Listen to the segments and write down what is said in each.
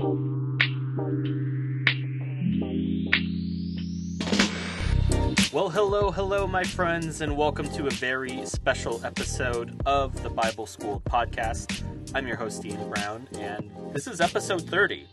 Well, hello, hello, my friends, and welcome to a very special episode of the Bible Schooled podcast. I'm your host, Ian Brown, and this is episode 30.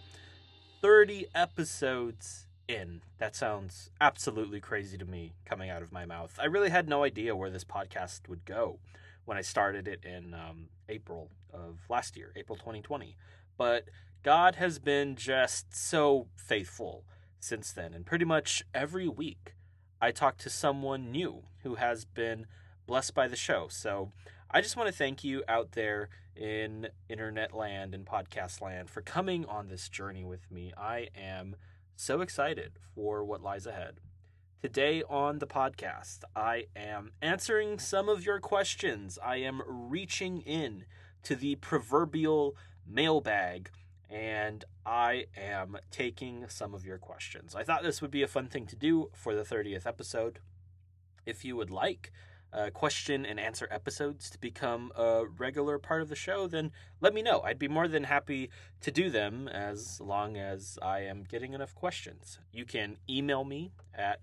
30 episodes in. That sounds absolutely crazy to me coming out of my mouth. I really had no idea where this podcast would go when I started it in um, April of last year, April 2020. But God has been just so faithful since then, and pretty much every week I talk to someone new who has been blessed by the show. So I just want to thank you out there in internet land and podcast land for coming on this journey with me. I am so excited for what lies ahead. Today on the podcast, I am answering some of your questions. I am reaching in to the proverbial mailbag and I am taking some of your questions. I thought this would be a fun thing to do for the 30th episode. If you would like uh, question and answer episodes to become a regular part of the show, then let me know. I'd be more than happy to do them as long as I am getting enough questions. You can email me at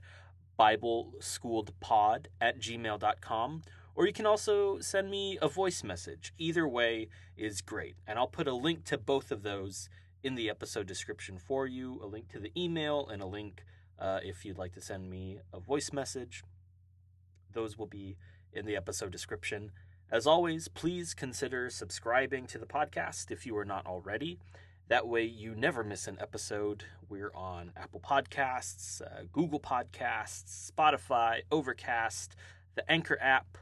BibleSchooledPod at gmail.com or you can also send me a voice message. Either way is great. And I'll put a link to both of those in the episode description for you a link to the email and a link uh, if you'd like to send me a voice message. Those will be in the episode description. As always, please consider subscribing to the podcast if you are not already. That way, you never miss an episode. We're on Apple Podcasts, uh, Google Podcasts, Spotify, Overcast, the Anchor app.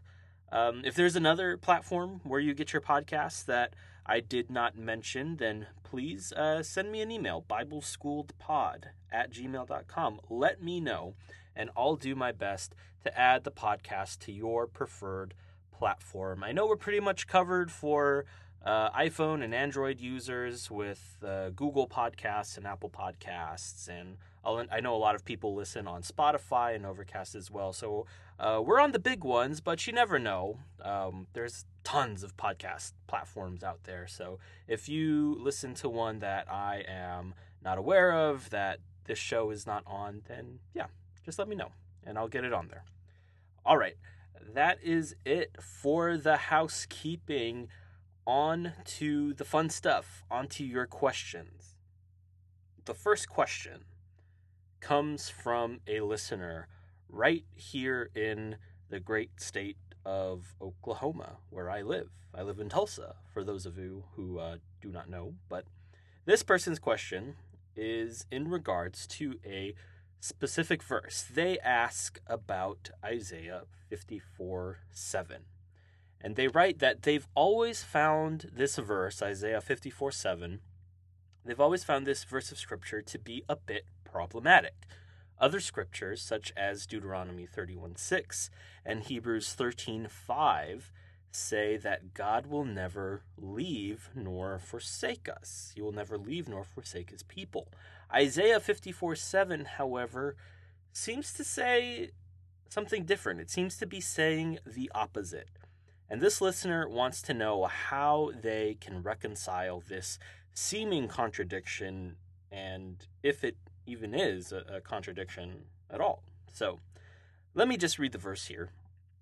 Um, if there's another platform where you get your podcasts that I did not mention, then please uh, send me an email, BibleSchooledPod at gmail.com. Let me know, and I'll do my best to add the podcast to your preferred platform. I know we're pretty much covered for uh, iPhone and Android users with uh, Google Podcasts and Apple Podcasts, and I'll, i know a lot of people listen on Spotify and Overcast as well. So uh, we're on the big ones, but you never know. Um, there's tons of podcast platforms out there. So if you listen to one that I am not aware of, that this show is not on, then yeah, just let me know, and I'll get it on there. All right, that is it for the housekeeping on to the fun stuff, on to your questions. The first question comes from a listener right here in the great state of Oklahoma, where I live. I live in Tulsa, for those of you who uh, do not know. But this person's question is in regards to a specific verse. They ask about Isaiah 54 7. And they write that they've always found this verse, Isaiah 54 7, they've always found this verse of scripture to be a bit problematic. Other scriptures, such as Deuteronomy 31 6 and Hebrews 13 5, say that God will never leave nor forsake us. He will never leave nor forsake his people. Isaiah 54 7, however, seems to say something different. It seems to be saying the opposite. And this listener wants to know how they can reconcile this seeming contradiction and if it even is a, a contradiction at all. So let me just read the verse here.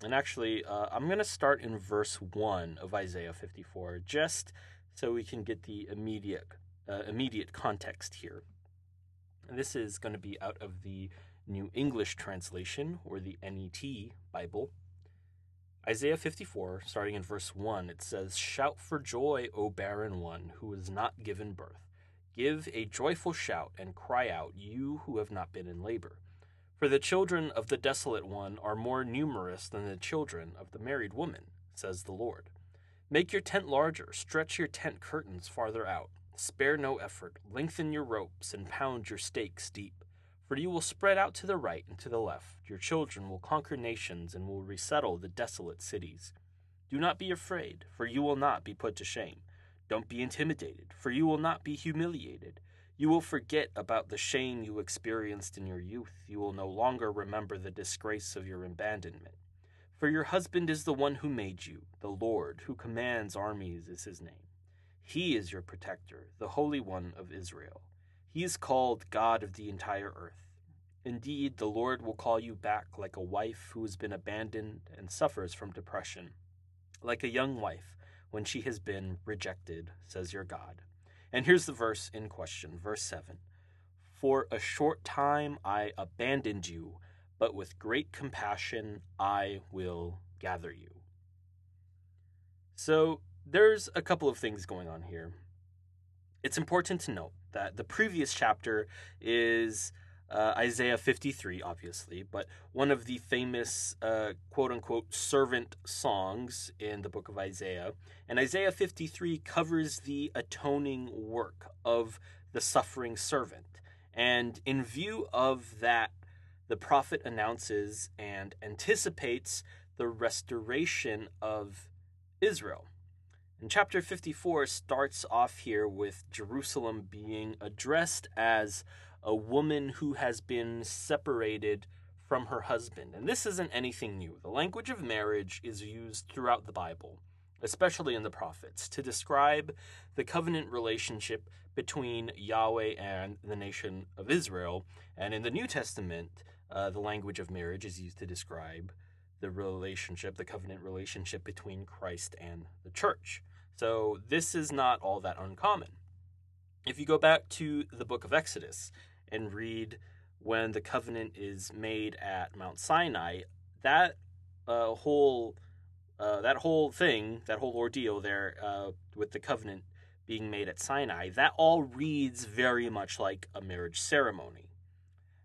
And actually, uh, I'm going to start in verse 1 of Isaiah 54 just so we can get the immediate, uh, immediate context here. And this is going to be out of the New English Translation or the NET Bible. Isaiah 54, starting in verse 1, it says, Shout for joy, O barren one who has not given birth. Give a joyful shout and cry out, you who have not been in labor. For the children of the desolate one are more numerous than the children of the married woman, says the Lord. Make your tent larger, stretch your tent curtains farther out. Spare no effort, lengthen your ropes, and pound your stakes deep. For you will spread out to the right and to the left. Your children will conquer nations and will resettle the desolate cities. Do not be afraid, for you will not be put to shame. Don't be intimidated, for you will not be humiliated. You will forget about the shame you experienced in your youth. You will no longer remember the disgrace of your abandonment. For your husband is the one who made you, the Lord, who commands armies is his name. He is your protector, the Holy One of Israel. He is called God of the entire earth. Indeed, the Lord will call you back like a wife who has been abandoned and suffers from depression, like a young wife when she has been rejected, says your God. And here's the verse in question, verse 7 For a short time I abandoned you, but with great compassion I will gather you. So there's a couple of things going on here. It's important to note that the previous chapter is uh, Isaiah 53, obviously, but one of the famous uh, quote unquote servant songs in the book of Isaiah. And Isaiah 53 covers the atoning work of the suffering servant. And in view of that, the prophet announces and anticipates the restoration of Israel. And chapter 54 starts off here with Jerusalem being addressed as a woman who has been separated from her husband. And this isn't anything new. The language of marriage is used throughout the Bible, especially in the prophets, to describe the covenant relationship between Yahweh and the nation of Israel. And in the New Testament, uh, the language of marriage is used to describe the relationship, the covenant relationship between Christ and the church. So this is not all that uncommon. If you go back to the book of Exodus and read when the covenant is made at Mount Sinai, that uh, whole uh, that whole thing, that whole ordeal there uh, with the covenant being made at Sinai, that all reads very much like a marriage ceremony.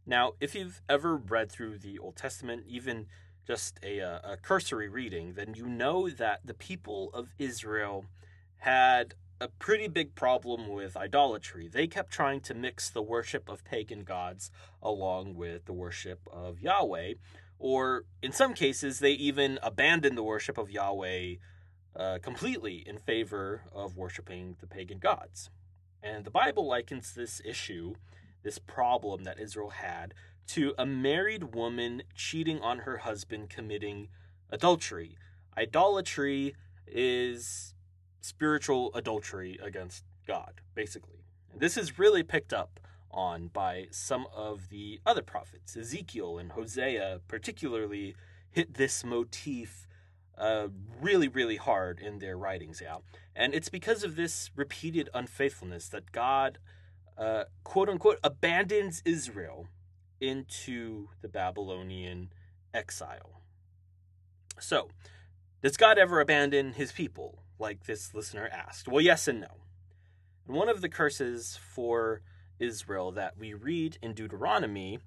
Now, if you've ever read through the Old Testament, even just a, uh, a cursory reading, then you know that the people of Israel had a pretty big problem with idolatry. They kept trying to mix the worship of pagan gods along with the worship of Yahweh, or in some cases, they even abandoned the worship of Yahweh uh, completely in favor of worshiping the pagan gods. And the Bible likens this issue, this problem that Israel had, to a married woman cheating on her husband committing adultery. Idolatry is spiritual adultery against God, basically. This is really picked up on by some of the other prophets. Ezekiel and Hosea, particularly, hit this motif uh, really, really hard in their writings out. And it's because of this repeated unfaithfulness that God, uh, quote unquote, abandons Israel into the Babylonian exile. So, does God ever abandon his people, like this listener asked? Well, yes and no. One of the curses for Israel that we read in Deuteronomy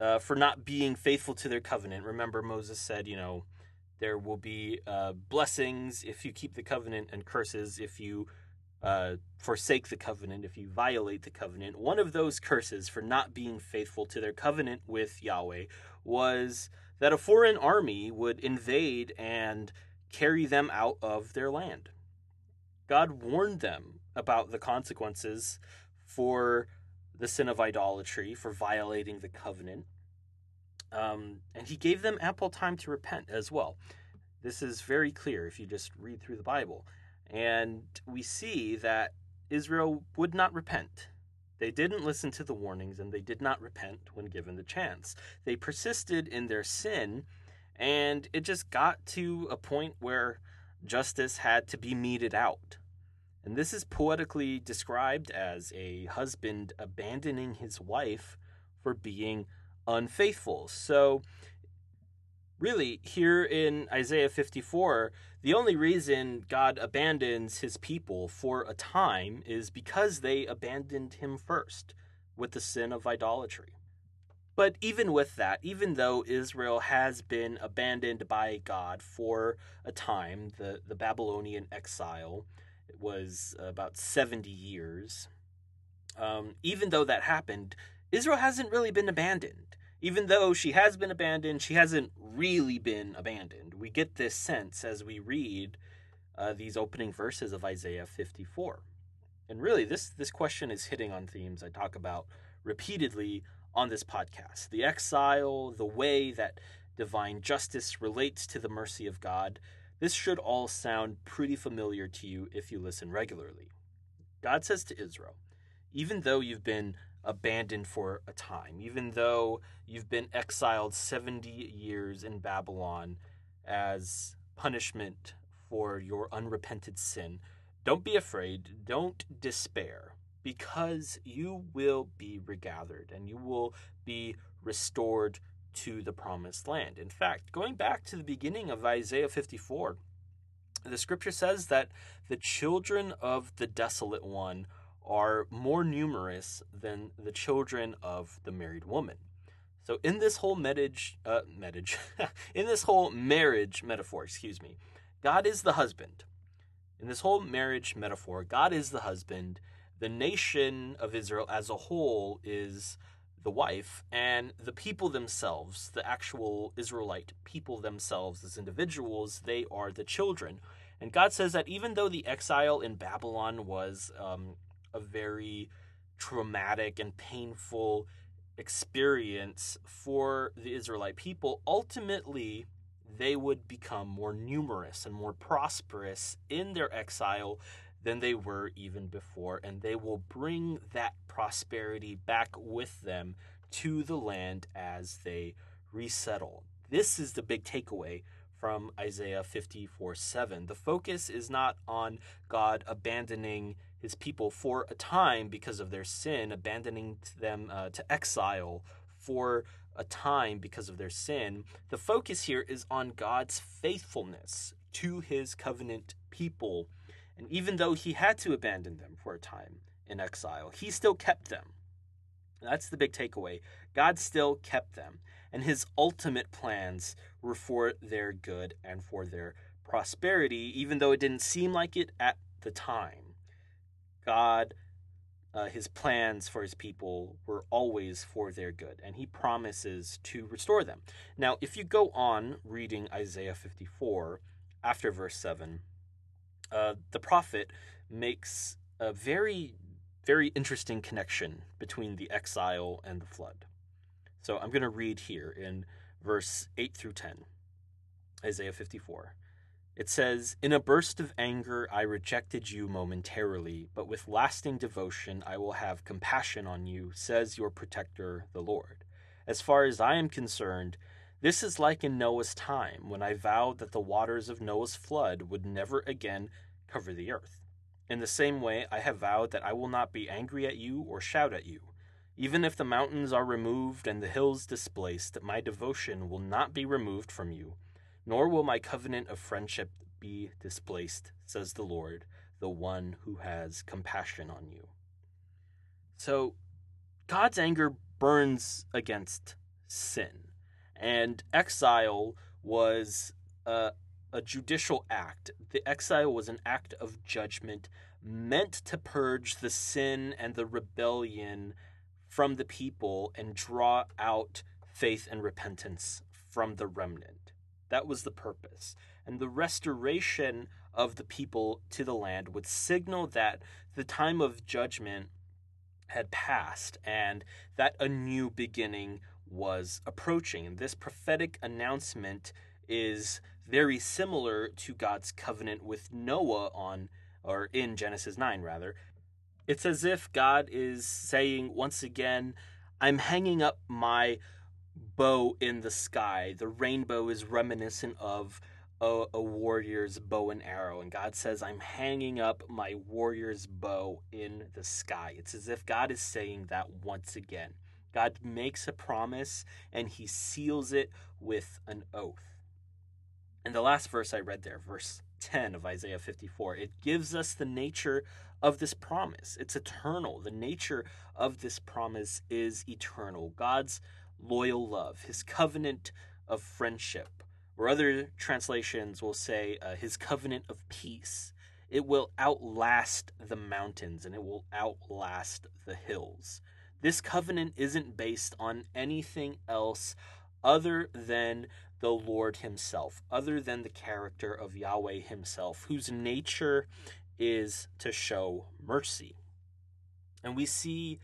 uh, for not being faithful to their covenant, remember Moses said, you know, there will be uh, blessings if you keep the covenant and curses if you uh, forsake the covenant, if you violate the covenant. One of those curses for not being faithful to their covenant with Yahweh was that a foreign army would invade and carry them out of their land. God warned them about the consequences for the sin of idolatry, for violating the covenant. Um, and he gave them ample time to repent as well. This is very clear if you just read through the Bible. And we see that Israel would not repent. They didn't listen to the warnings and they did not repent when given the chance. They persisted in their sin, and it just got to a point where justice had to be meted out. And this is poetically described as a husband abandoning his wife for being unfaithful. So really, here in Isaiah 54, the only reason God abandons his people for a time is because they abandoned him first with the sin of idolatry. But even with that, even though Israel has been abandoned by God for a time, the, the Babylonian exile was about 70 years, um, even though that happened, Israel hasn't really been abandoned even though she has been abandoned, she hasn't really been abandoned. We get this sense as we read uh, these opening verses of Isaiah 54. And really, this, this question is hitting on themes I talk about repeatedly on this podcast the exile, the way that divine justice relates to the mercy of God, This should all sound pretty familiar to you if you listen regularly. God says to Israel, even though you've been abandoned for a time, even though you've been exiled 70 years in Babylon as punishment for your unrepented sin, don't be afraid, don't despair, because you will be regathered and you will be restored to the promised land. In fact, going back to the beginning of Isaiah 54, the scripture says that the children of the desolate one are more numerous than the children of the married woman. So in this whole marriage, uh, marriage, in this whole marriage metaphor, excuse me, God is the husband. In this whole marriage metaphor, God is the husband. The nation of Israel as a whole is the wife, and the people themselves, the actual Israelite people themselves as individuals, they are the children. And God says that even though the exile in Babylon was um, a very traumatic and painful experience for the Israelite people, ultimately they would become more numerous and more prosperous in their exile than they were even before, and they will bring that prosperity back with them to the land as they resettle. This is the big takeaway from Isaiah 54 7. The focus is not on God abandoning his people for a time because of their sin, abandoning them uh, to exile for a time because of their sin. The focus here is on God's faithfulness to his covenant people and even though he had to abandon them for a time in exile, he still kept them. That's the big takeaway. God still kept them, and his ultimate plans were for their good and for their prosperity, even though it didn't seem like it at the time. God, uh, his plans for his people were always for their good, and he promises to restore them. Now, if you go on reading Isaiah 54 after verse 7, uh, the prophet makes a very, very interesting connection between the exile and the flood. So I'm going to read here in verse 8 through 10, Isaiah 54. It says, In a burst of anger I rejected you momentarily, but with lasting devotion I will have compassion on you, says your protector, the Lord. As far as I am concerned, this is like in Noah's time, when I vowed that the waters of Noah's flood would never again cover the earth. In the same way, I have vowed that I will not be angry at you or shout at you. Even if the mountains are removed and the hills displaced, my devotion will not be removed from you, nor will my covenant of friendship be displaced, says the Lord, the one who has compassion on you. So, God's anger burns against sin and exile was a, a judicial act. The exile was an act of judgment meant to purge the sin and the rebellion from the people and draw out faith and repentance from the remnant. That was the purpose. And the restoration of the people to the land would signal that the time of judgment had passed and that a new beginning was approaching. And this prophetic announcement is very similar to God's covenant with Noah on or in Genesis 9 rather. It's as if God is saying once again, I'm hanging up my bow in the sky. The rainbow is reminiscent of a, a, warrior's bow and arrow. And God says, I'm hanging up my warrior's bow in the sky. It's as if God is saying that once again. God makes a promise and he seals it with an oath. And the last verse I read there, verse 10 of Isaiah 54, it gives us the nature of this promise. It's eternal. The nature of this promise is eternal. God's loyal love, his covenant of friendship, or other translations will say uh, his covenant of peace. It will outlast the mountains and it will outlast the hills. This covenant isn't based on anything else other than the Lord Himself, other than the character of Yahweh Himself, whose nature is to show mercy. And we see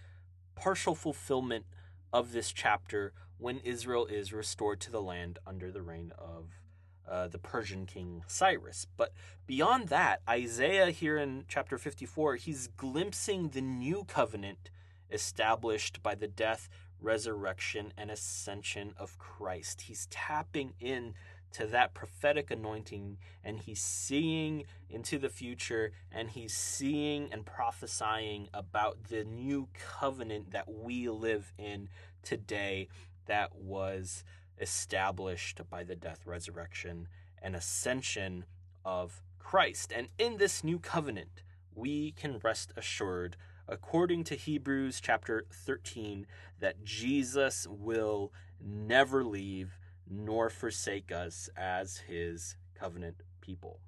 partial fulfillment of this chapter when Israel is restored to the land under the reign of uh, the Persian king Cyrus. But beyond that, Isaiah here in chapter 54, he's glimpsing the new covenant established by the death, resurrection, and ascension of Christ. He's tapping in to that prophetic anointing and he's seeing into the future and he's seeing and prophesying about the new covenant that we live in today that was established by the death, resurrection, and ascension of Christ. And in this new covenant, we can rest assured, according to Hebrews chapter 13, that Jesus will never leave nor forsake us as his covenant people.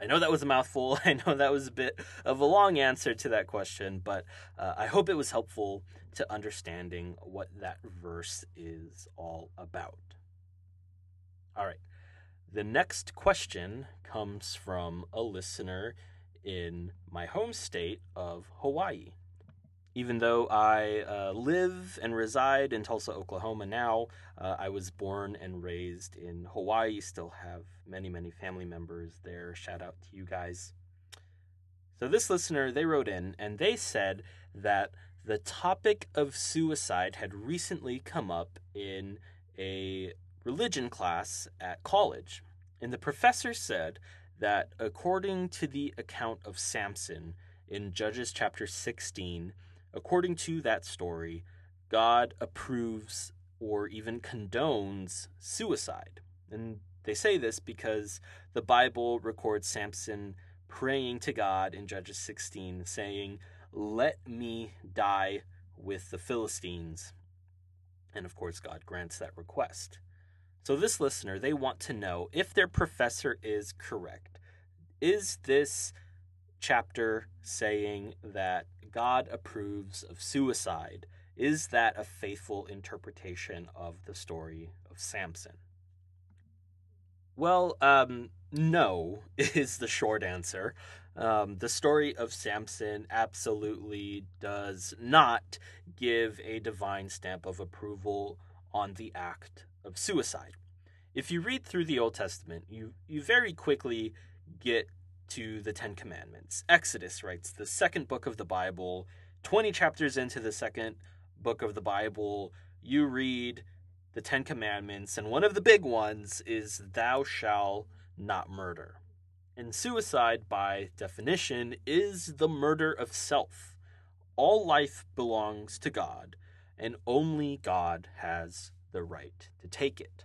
I know that was a mouthful. I know that was a bit of a long answer to that question, but uh, I hope it was helpful to understanding what that verse is all about. All right. The next question comes from a listener in my home state of Hawaii. Even though I uh, live and reside in Tulsa, Oklahoma now, uh, I was born and raised in Hawaii. Still have many, many family members there. Shout out to you guys. So, this listener, they wrote in and they said that the topic of suicide had recently come up in a religion class at college. And the professor said that according to the account of Samson in Judges chapter 16, according to that story, God approves or even condones suicide. And they say this because the Bible records Samson praying to God in Judges 16, saying, Let me die with the Philistines. And of course, God grants that request. So, this listener, they want to know if their professor is correct. Is this chapter saying that God approves of suicide? Is that a faithful interpretation of the story of Samson? Well, um, no, is the short answer. Um, the story of Samson absolutely does not give a divine stamp of approval on the act of suicide. If you read through the Old Testament, you, you very quickly get to the Ten Commandments. Exodus writes the second book of the Bible, 20 chapters into the second book of the Bible, you read the Ten Commandments, and one of the big ones is, Thou shalt not murder. And suicide, by definition, is the murder of self. All life belongs to God, and only God has the right to take it.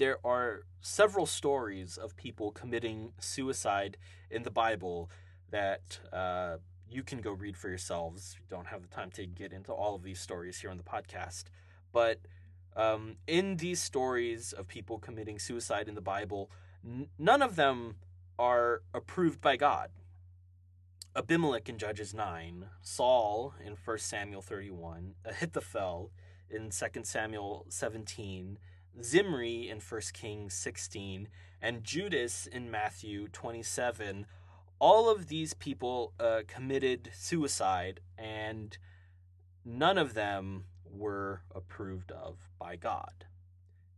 There are several stories of people committing suicide in the Bible that uh, you can go read for yourselves. We don't have the time to get into all of these stories here on the podcast. But um, in these stories of people committing suicide in the Bible, n- none of them are approved by God. Abimelech in Judges 9, Saul in 1 Samuel 31, Ahithophel in 2 Samuel 17, Zimri in 1 Kings 16, and Judas in Matthew 27 all of these people uh, committed suicide, and none of them were approved of by God.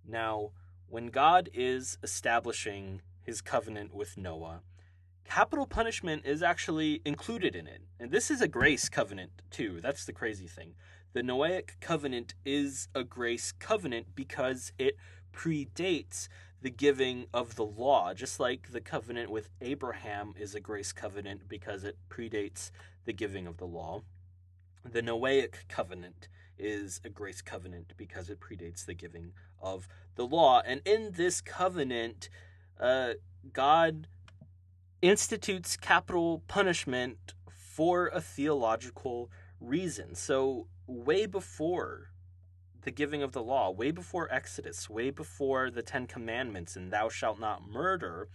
Now, when God is establishing his covenant with Noah, capital punishment is actually included in it. And this is a grace covenant, too. That's the crazy thing. The Noahic covenant is a grace covenant because it predates the giving of the law, just like the covenant with Abraham is a grace covenant because it predates the giving of the law. The Noahic covenant is a grace covenant because it predates the giving of the law. And in this covenant, uh, God institutes capital punishment for a theological reason. So, way before the giving of the law, way before Exodus, way before the Ten Commandments and thou shalt not murder,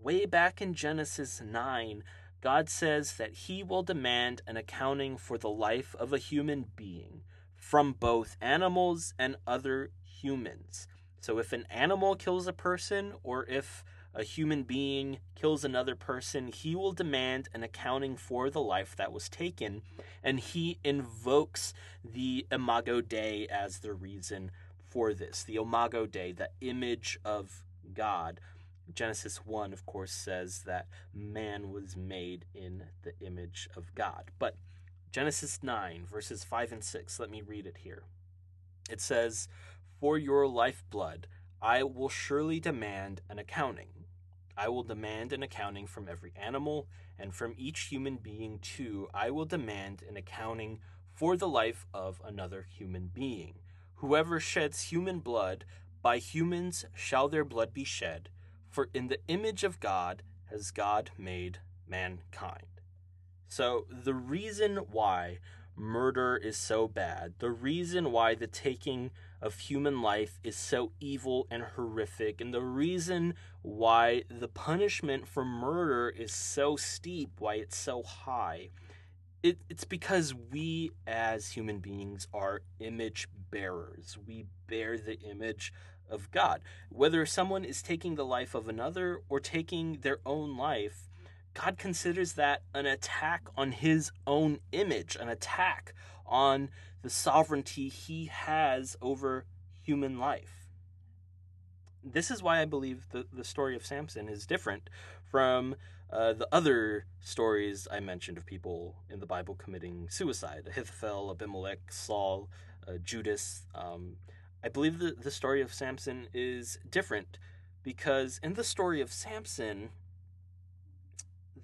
way back in Genesis 9, God says that he will demand an accounting for the life of a human being from both animals and other humans. So if an animal kills a person or if a human being kills another person, he will demand an accounting for the life that was taken, and he invokes the Imago Dei as the reason for this. The Imago Dei, the image of God. Genesis 1, of course, says that man was made in the image of God. But Genesis 9, verses 5 and 6, let me read it here. It says, For your lifeblood I will surely demand an accounting. I will demand an accounting from every animal, and from each human being, too, I will demand an accounting for the life of another human being. Whoever sheds human blood, by humans shall their blood be shed, for in the image of God has God made mankind. So, the reason why murder is so bad, the reason why the taking of human life is so evil and horrific, and the reason why the punishment for murder is so steep, why it's so high, it, it's because we as human beings are image bearers. We bear the image of God. Whether someone is taking the life of another or taking their own life, God considers that an attack on his own image, an attack on the sovereignty he has over human life. This is why I believe the, the story of Samson is different from uh, the other stories I mentioned of people in the Bible committing suicide Ahithophel, Abimelech, Saul, uh, Judas. Um, I believe the, the story of Samson is different because in the story of Samson,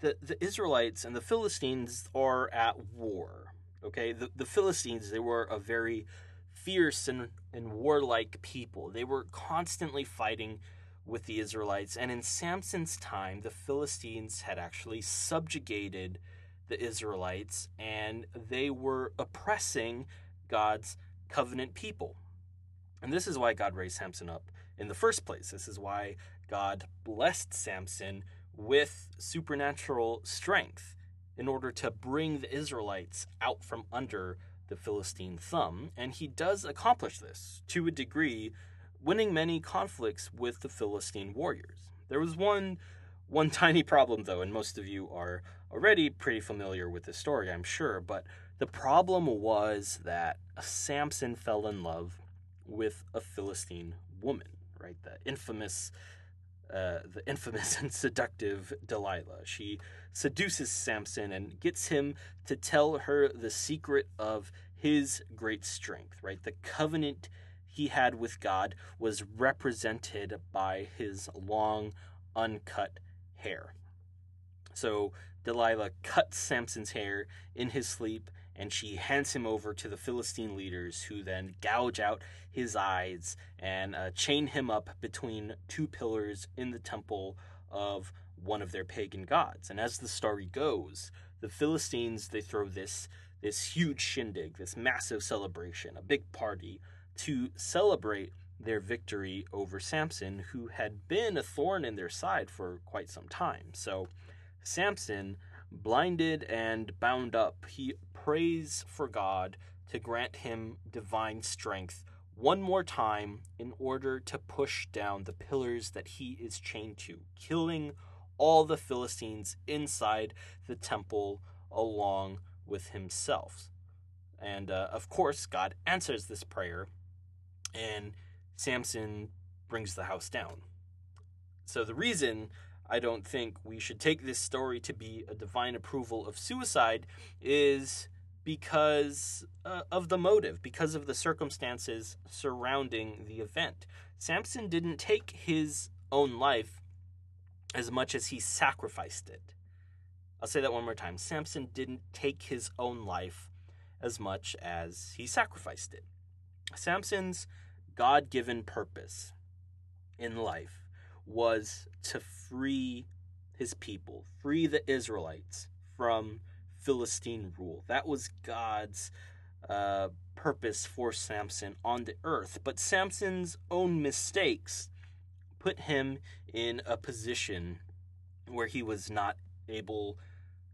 the, the Israelites and the Philistines are at war. Okay, the, the Philistines, they were a very fierce and, and warlike people. They were constantly fighting with the Israelites. And in Samson's time, the Philistines had actually subjugated the Israelites and they were oppressing God's covenant people. And this is why God raised Samson up in the first place. This is why God blessed Samson with supernatural strength in order to bring the Israelites out from under the Philistine thumb. And he does accomplish this to a degree winning many conflicts with the Philistine warriors. There was one one tiny problem though, and most of you are already pretty familiar with this story, I'm sure, but the problem was that Samson fell in love with a Philistine woman, right? The infamous uh, the infamous and seductive Delilah. She seduces Samson and gets him to tell her the secret of his great strength, right? The covenant he had with God was represented by his long, uncut hair. So Delilah cuts Samson's hair in his sleep and she hands him over to the Philistine leaders, who then gouge out his eyes and uh, chain him up between two pillars in the temple of one of their pagan gods. And as the story goes, the Philistines they throw this this huge shindig, this massive celebration, a big party to celebrate their victory over Samson, who had been a thorn in their side for quite some time. So, Samson, blinded and bound up, he prays for God to grant him divine strength one more time in order to push down the pillars that he is chained to, killing all the Philistines inside the temple along with himself. And uh, of course, God answers this prayer and Samson brings the house down. So the reason I don't think we should take this story to be a divine approval of suicide is because uh, of the motive, because of the circumstances surrounding the event. Samson didn't take his own life as much as he sacrificed it. I'll say that one more time. Samson didn't take his own life as much as he sacrificed it. Samson's God given purpose in life was to free his people, free the Israelites from Philistine rule. That was God's uh, purpose for Samson on the earth. But Samson's own mistakes put him in a position where he was not able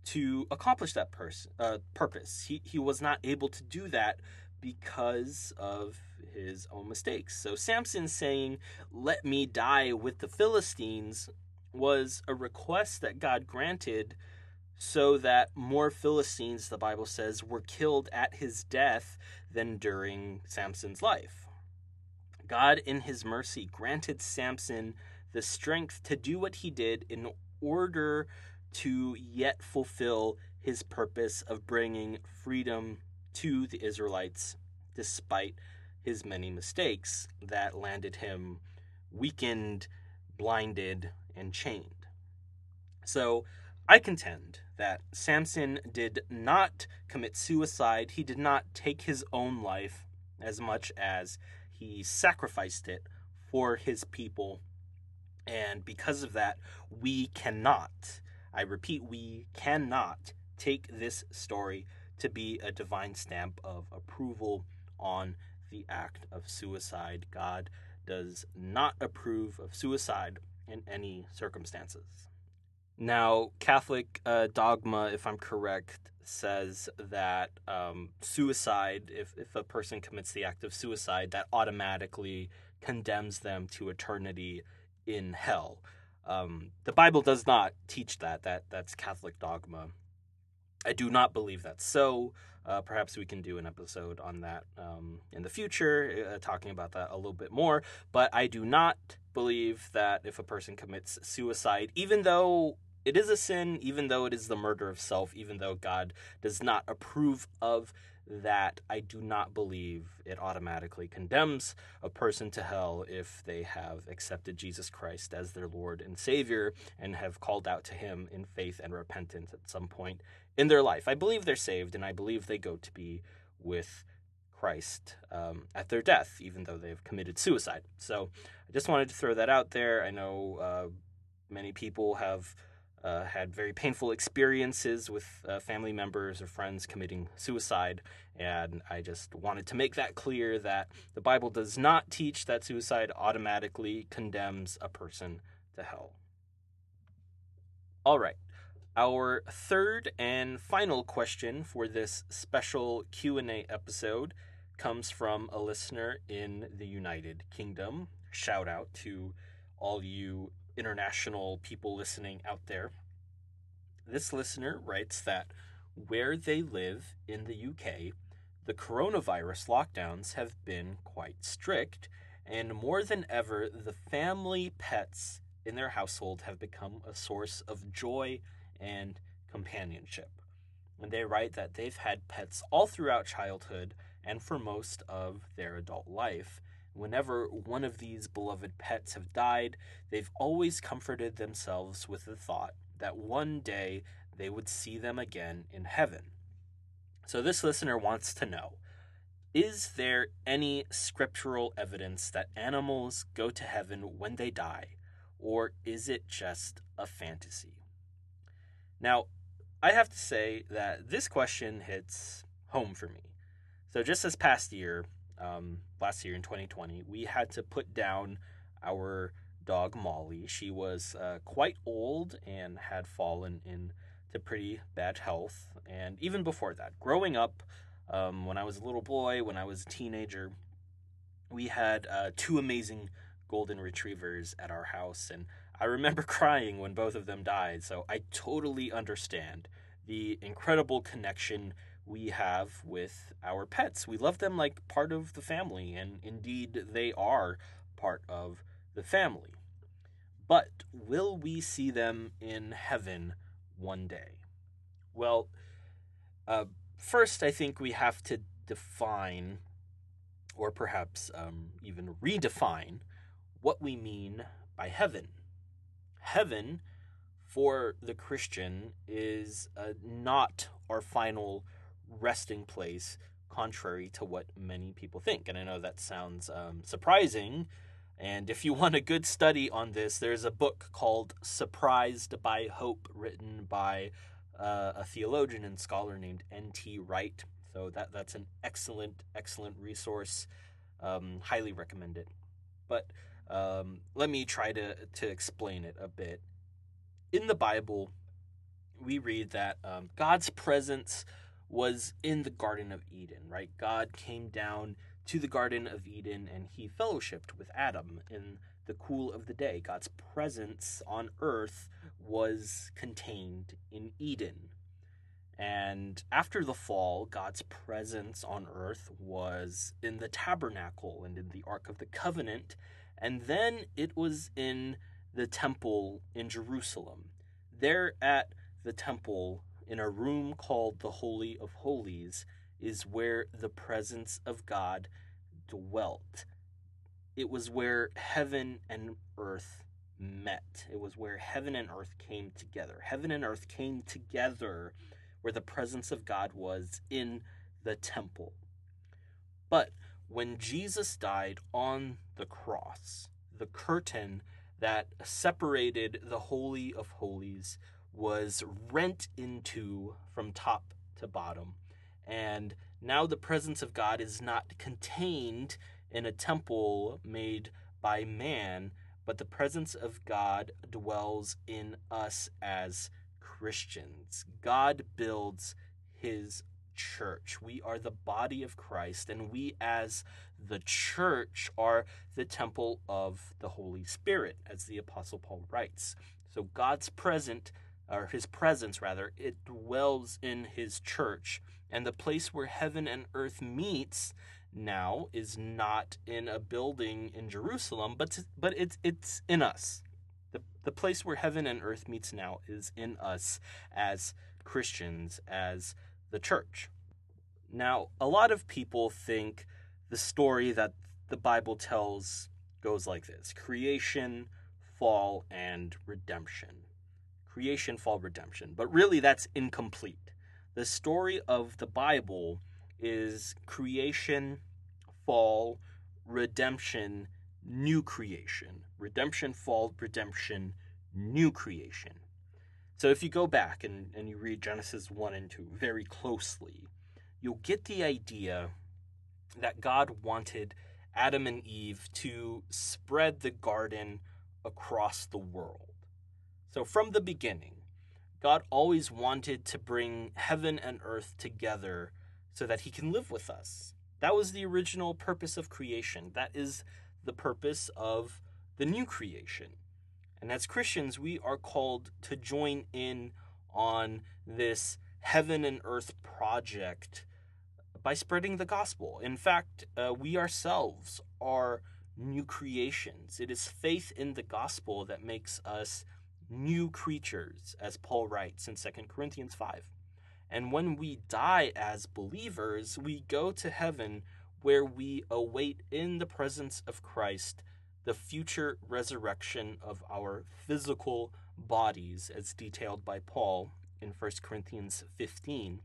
to accomplish that pers- uh, purpose. He, he was not able to do that because of his own mistakes. So Samson saying, Let me die with the Philistines, was a request that God granted so that more Philistines, the Bible says, were killed at his death than during Samson's life. God, in his mercy, granted Samson the strength to do what he did in order to yet fulfill his purpose of bringing freedom to the Israelites despite his many mistakes that landed him weakened, blinded, and chained. So I contend that Samson did not commit suicide. He did not take his own life as much as he sacrificed it for his people. And because of that, we cannot, I repeat, we cannot take this story to be a divine stamp of approval on the act of suicide. God does not approve of suicide in any circumstances. Now, Catholic uh, dogma, if I'm correct, says that um, suicide, if, if a person commits the act of suicide, that automatically condemns them to eternity in hell. Um, the Bible does not teach that. That that's Catholic dogma. I do not believe that's so. Uh, perhaps we can do an episode on that um, in the future, uh, talking about that a little bit more. But I do not believe that if a person commits suicide, even though it is a sin, even though it is the murder of self, even though God does not approve of that, I do not believe it automatically condemns a person to hell if they have accepted Jesus Christ as their Lord and Savior and have called out to Him in faith and repentance at some point in their life. I believe they're saved, and I believe they go to be with Christ um, at their death, even though they've committed suicide. So I just wanted to throw that out there. I know uh, many people have. Uh, had very painful experiences with uh, family members or friends committing suicide, and I just wanted to make that clear that the Bible does not teach that suicide automatically condemns a person to hell. All right, our third and final question for this special Q&A episode comes from a listener in the United Kingdom. Shout out to all you international people listening out there. This listener writes that where they live in the UK, the coronavirus lockdowns have been quite strict, and more than ever, the family pets in their household have become a source of joy and companionship. And they write that they've had pets all throughout childhood and for most of their adult life. Whenever one of these beloved pets have died, they've always comforted themselves with the thought that one day they would see them again in heaven. So, this listener wants to know Is there any scriptural evidence that animals go to heaven when they die, or is it just a fantasy? Now, I have to say that this question hits home for me. So, just this past year, um, last year in 2020, we had to put down our dog Molly. She was uh, quite old and had fallen into pretty bad health. And even before that, growing up, um, when I was a little boy, when I was a teenager, we had uh, two amazing golden retrievers at our house. And I remember crying when both of them died, so I totally understand the incredible connection we have with our pets. We love them like part of the family, and indeed they are part of the family. But will we see them in heaven one day? Well, uh, first, I think we have to define, or perhaps um, even redefine, what we mean by heaven heaven for the Christian is uh, not our final resting place, contrary to what many people think. And I know that sounds um, surprising. And if you want a good study on this, there's a book called Surprised by Hope, written by uh, a theologian and scholar named N.T. Wright. So that that's an excellent, excellent resource. Um, highly recommend it. But um, let me try to, to explain it a bit. In the Bible, we read that um, God's presence was in the Garden of Eden, right? God came down to the Garden of Eden and he fellowshipped with Adam in the cool of the day. God's presence on earth was contained in Eden. And after the fall, God's presence on earth was in the tabernacle and in the Ark of the Covenant and then it was in the temple in Jerusalem. There at the temple, in a room called the Holy of Holies, is where the presence of God dwelt. It was where heaven and earth met. It was where heaven and earth came together. Heaven and earth came together where the presence of God was in the temple. But when Jesus died on the cross, the curtain that separated the Holy of Holies was rent into from top to bottom. And now the presence of God is not contained in a temple made by man, but the presence of God dwells in us as Christians. God builds his church. We are the body of Christ, and we as the church are the temple of the Holy Spirit, as the Apostle Paul writes. So God's present, or his presence rather, it dwells in his church. And the place where heaven and earth meets now is not in a building in Jerusalem, but but it's it's in us. The the place where heaven and earth meets now is in us as Christians, as the church. Now, a lot of people think the story that the Bible tells goes like this creation, fall, and redemption. Creation, fall, redemption. But really, that's incomplete. The story of the Bible is creation, fall, redemption, new creation. Redemption, fall, redemption, new creation. So if you go back and, and you read Genesis 1 and 2 very closely, you'll get the idea that God wanted Adam and Eve to spread the garden across the world. So from the beginning, God always wanted to bring heaven and earth together so that he can live with us. That was the original purpose of creation. That is the purpose of the new creation. And as Christians, we are called to join in on this heaven and earth project by spreading the gospel. In fact, uh, we ourselves are new creations. It is faith in the gospel that makes us new creatures, as Paul writes in 2 Corinthians 5. And when we die as believers, we go to heaven where we await in the presence of Christ the future resurrection of our physical bodies, as detailed by Paul in 1 Corinthians 15,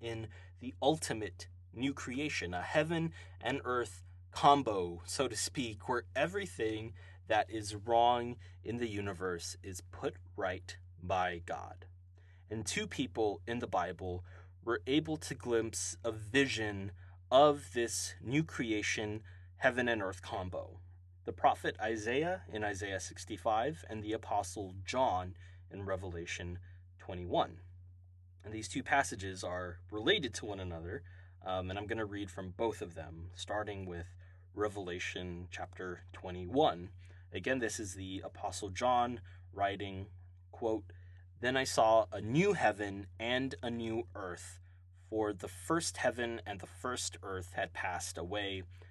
in the ultimate new creation, a heaven and earth combo, so to speak, where everything that is wrong in the universe is put right by God. And two people in the Bible were able to glimpse a vision of this new creation, heaven and earth combo the prophet Isaiah in Isaiah 65 and the apostle John in Revelation 21. And these two passages are related to one another, um, and I'm going to read from both of them, starting with Revelation chapter 21. Again, this is the apostle John writing, quote, Then I saw a new heaven and a new earth, for the first heaven and the first earth had passed away,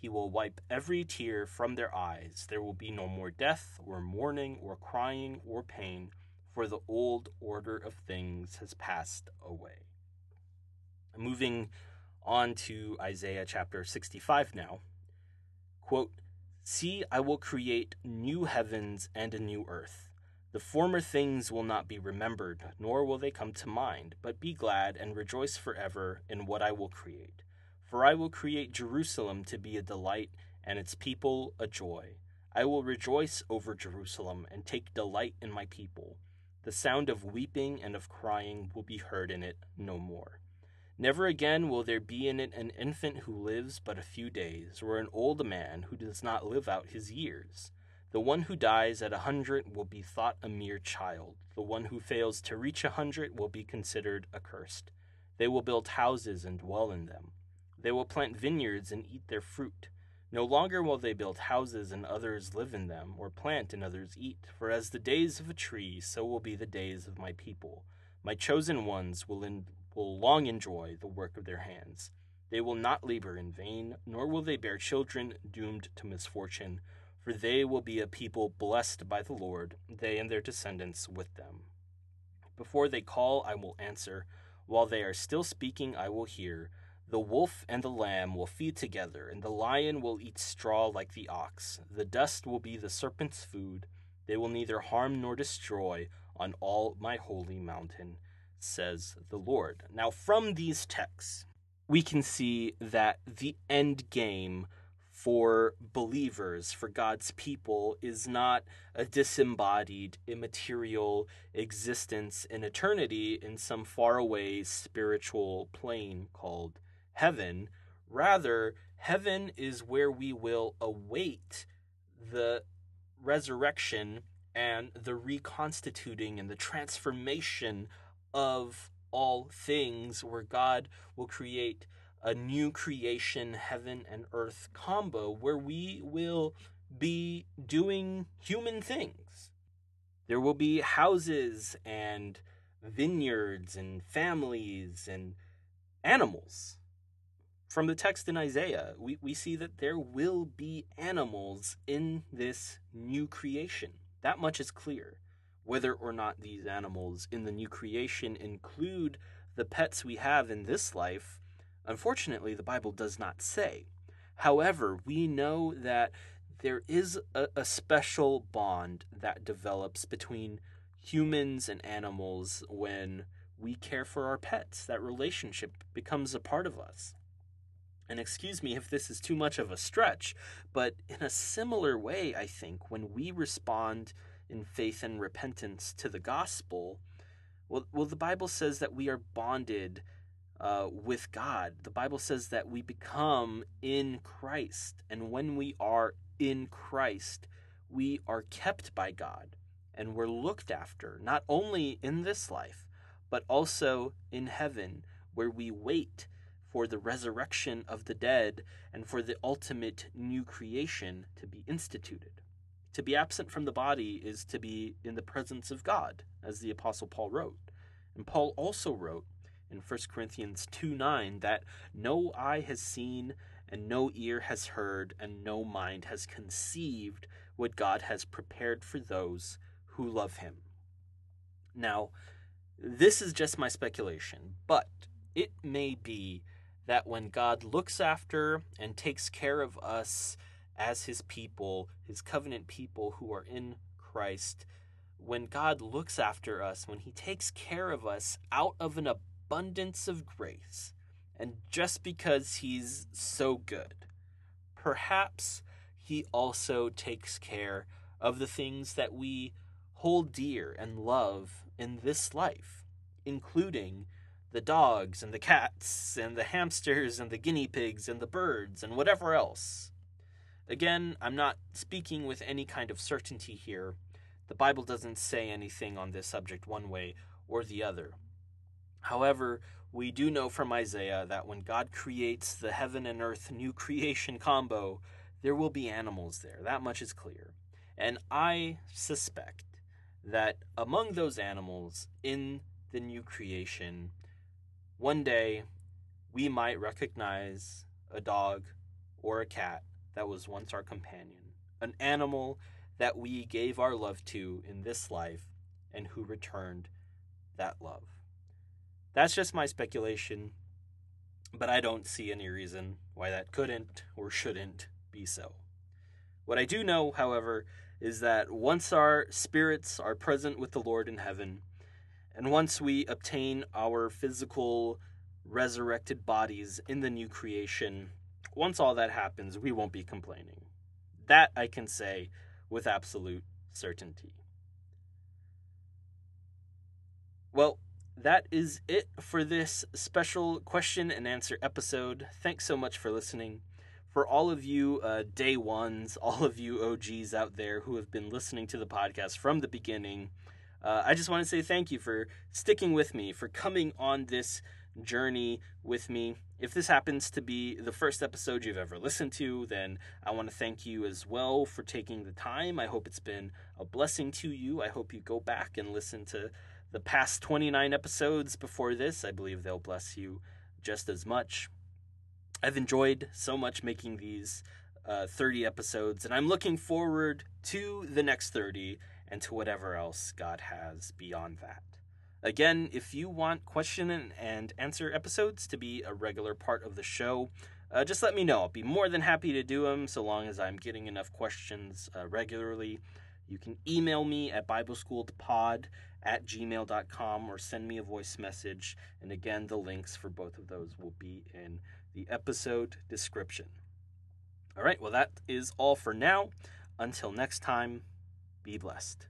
He will wipe every tear from their eyes. There will be no more death, or mourning, or crying, or pain for the old order of things has passed away. Moving on to Isaiah chapter 65 now. Quote, See, I will create new heavens and a new earth. The former things will not be remembered, nor will they come to mind, but be glad and rejoice forever in what I will create. For I will create Jerusalem to be a delight, and its people a joy. I will rejoice over Jerusalem and take delight in my people. The sound of weeping and of crying will be heard in it no more. Never again will there be in it an infant who lives but a few days, or an old man who does not live out his years. The one who dies at a hundred will be thought a mere child. The one who fails to reach a hundred will be considered accursed. They will build houses and dwell in them. They will plant vineyards and eat their fruit. No longer will they build houses and others live in them, or plant and others eat. For as the days of a tree, so will be the days of my people. My chosen ones will, in, will long enjoy the work of their hands. They will not labor in vain, nor will they bear children doomed to misfortune for they will be a people blessed by the Lord, they and their descendants with them. Before they call, I will answer. While they are still speaking, I will hear. The wolf and the lamb will feed together, and the lion will eat straw like the ox. The dust will be the serpent's food. They will neither harm nor destroy on all my holy mountain, says the Lord. Now, from these texts, we can see that the end game for believers, for God's people, is not a disembodied, immaterial existence in eternity in some faraway spiritual plane called heaven. Rather, heaven is where we will await the resurrection and the reconstituting and the transformation of all things, where God will create a new creation, heaven and earth combo where we will be doing human things. There will be houses and vineyards and families and animals. From the text in Isaiah, we, we see that there will be animals in this new creation. That much is clear. Whether or not these animals in the new creation include the pets we have in this life Unfortunately, the Bible does not say. However, we know that there is a, a, special bond that develops between humans and animals when we care for our pets. That relationship becomes a part of us. And excuse me if this is too much of a stretch, but in a similar way, I think, when we respond in faith and repentance to the gospel, well, well the Bible says that we are bonded uh, with God. The Bible says that we become in Christ. And when we are in Christ, we are kept by God and we're looked after, not only in this life, but also in heaven, where we wait for the resurrection of the dead and for the ultimate new creation to be instituted. To be absent from the body is to be in the presence of God, as the Apostle Paul wrote. And Paul also wrote in 1 Corinthians 2 9 that no eye has seen, and no ear has heard, and no mind has conceived what God has prepared for those who love Him. Now, this is just my speculation, but it may be that when God looks after and takes care of us as His people, His covenant people who are in Christ, when God looks after us, when He takes care of us out of an abundance of grace, and just because he's so good, perhaps he also takes care of the things that we hold dear and love in this life, including the dogs and the cats and the hamsters and the guinea pigs and the birds and whatever else. Again, I'm not speaking with any kind of certainty here. The Bible doesn't say anything on this subject one way or the other. However, we do know from Isaiah that when God creates the heaven and earth new creation combo, there will be animals there. That much is clear. And I suspect that among those animals in the new creation, one day we might recognize a dog or a cat that was once our companion, an animal that we gave our love to in this life and who returned that love. That's just my speculation, but I don't see any reason why that couldn't or shouldn't be so. What I do know, however, is that once our spirits are present with the Lord in heaven, and once we obtain our physical resurrected bodies in the new creation, once all that happens, we won't be complaining. That I can say with absolute certainty. Well, that is it for this special question and answer episode. Thanks so much for listening. for all of you uh, day ones, all of you OGs out there who have been listening to the podcast from the beginning, uh, I just want to say thank you for sticking with me, for coming on this journey with me. If this happens to be the first episode you've ever listened to, then I want to thank you as well for taking the time. I hope it's been a blessing to you. I hope you go back and listen to the past 29 episodes before this. I believe they'll bless you just as much. I've enjoyed so much making these uh, 30 episodes, and I'm looking forward to the next 30 and to whatever else God has beyond that. Again, if you want question and answer episodes to be a regular part of the show, uh, just let me know. I'll be more than happy to do them so long as I'm getting enough questions uh, regularly. You can email me at BibleSchooledPod at gmail.com or send me a voice message. And again, the links for both of those will be in the episode description. All right, well, that is all for now. Until next time, be blessed.